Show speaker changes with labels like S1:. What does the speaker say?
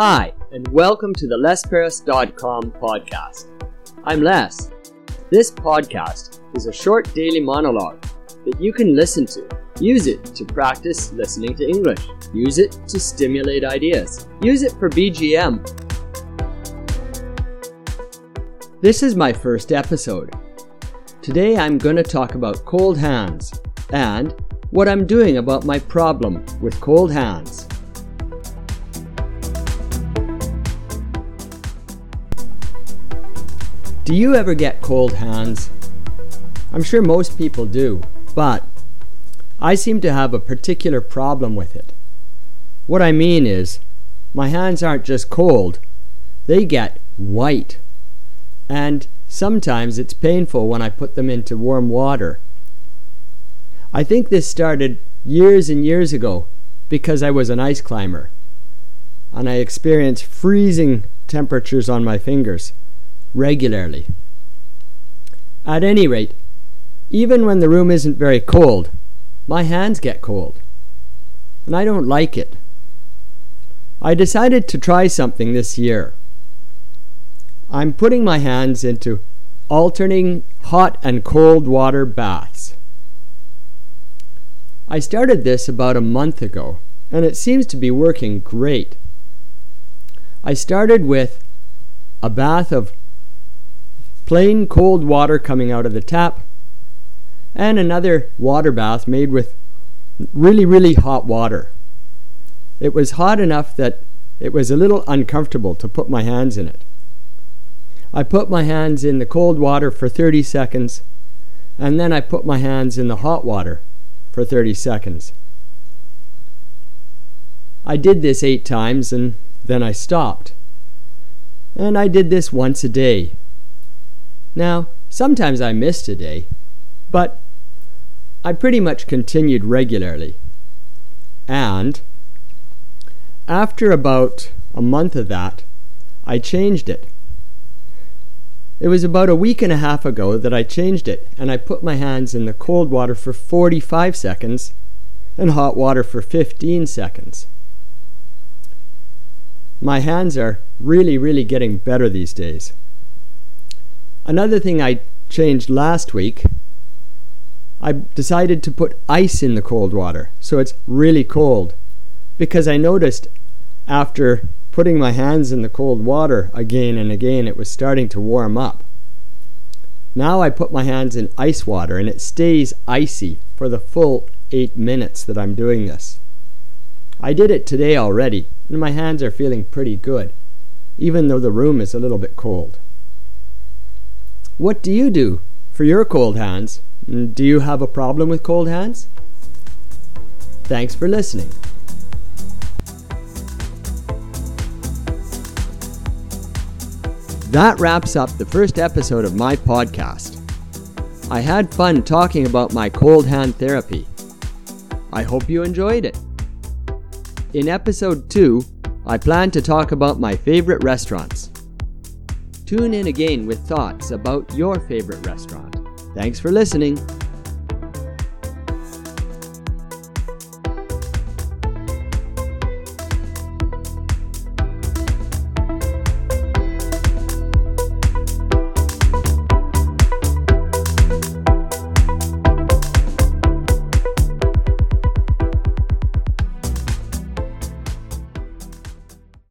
S1: Hi, and welcome to the LesPerras.com podcast. I'm Les. This podcast is a short daily monologue that you can listen to. Use it to practice listening to English. Use it to stimulate ideas. Use it for BGM. This is my first episode. Today I'm going to talk about cold hands and what I'm doing about my problem with cold hands. Do you ever get cold hands? I'm sure most people do, but I seem to have a particular problem with it. What I mean is, my hands aren't just cold, they get white. And sometimes it's painful when I put them into warm water. I think this started years and years ago because I was an ice climber and I experienced freezing temperatures on my fingers regularly. At any rate, even when the room isn't very cold, my hands get cold. And I don't like it. I decided to try something this year. I'm putting my hands into alternating hot and cold water baths. I started this about a month ago, and it seems to be working great. I started with a bath of plain cold water coming out of the tap, and another water bath made with really, really hot water. It was hot enough that it was a little uncomfortable to put my hands in it. I put my hands in the cold water for 30 seconds, and then I put my hands in the hot water for 30 seconds. I did this eight times and then I stopped. And I did this once a day now, sometimes I missed a day, but I pretty much continued regularly. And after about a month of that, I changed it. It was about a week and a half ago that I changed it, and I put my hands in the cold water for 45 seconds and hot water for 15 seconds. My hands are really, really getting better these days. Another thing I changed last week, I decided to put ice in the cold water so it's really cold because I noticed after putting my hands in the cold water again and again it was starting to warm up. Now I put my hands in ice water and it stays icy for the full 8 minutes that I'm doing this. I did it today already and my hands are feeling pretty good even though the room is a little bit cold. What do you do for your cold hands? Mm, do you have a problem with cold hands? Thanks for listening. That wraps up the first episode of my podcast. I had fun talking about my cold hand therapy. I hope you enjoyed it. In episode 2, I plan to talk about my favorite restaurants. Tune in again with thoughts about your favorite restaurant. Thanks for listening.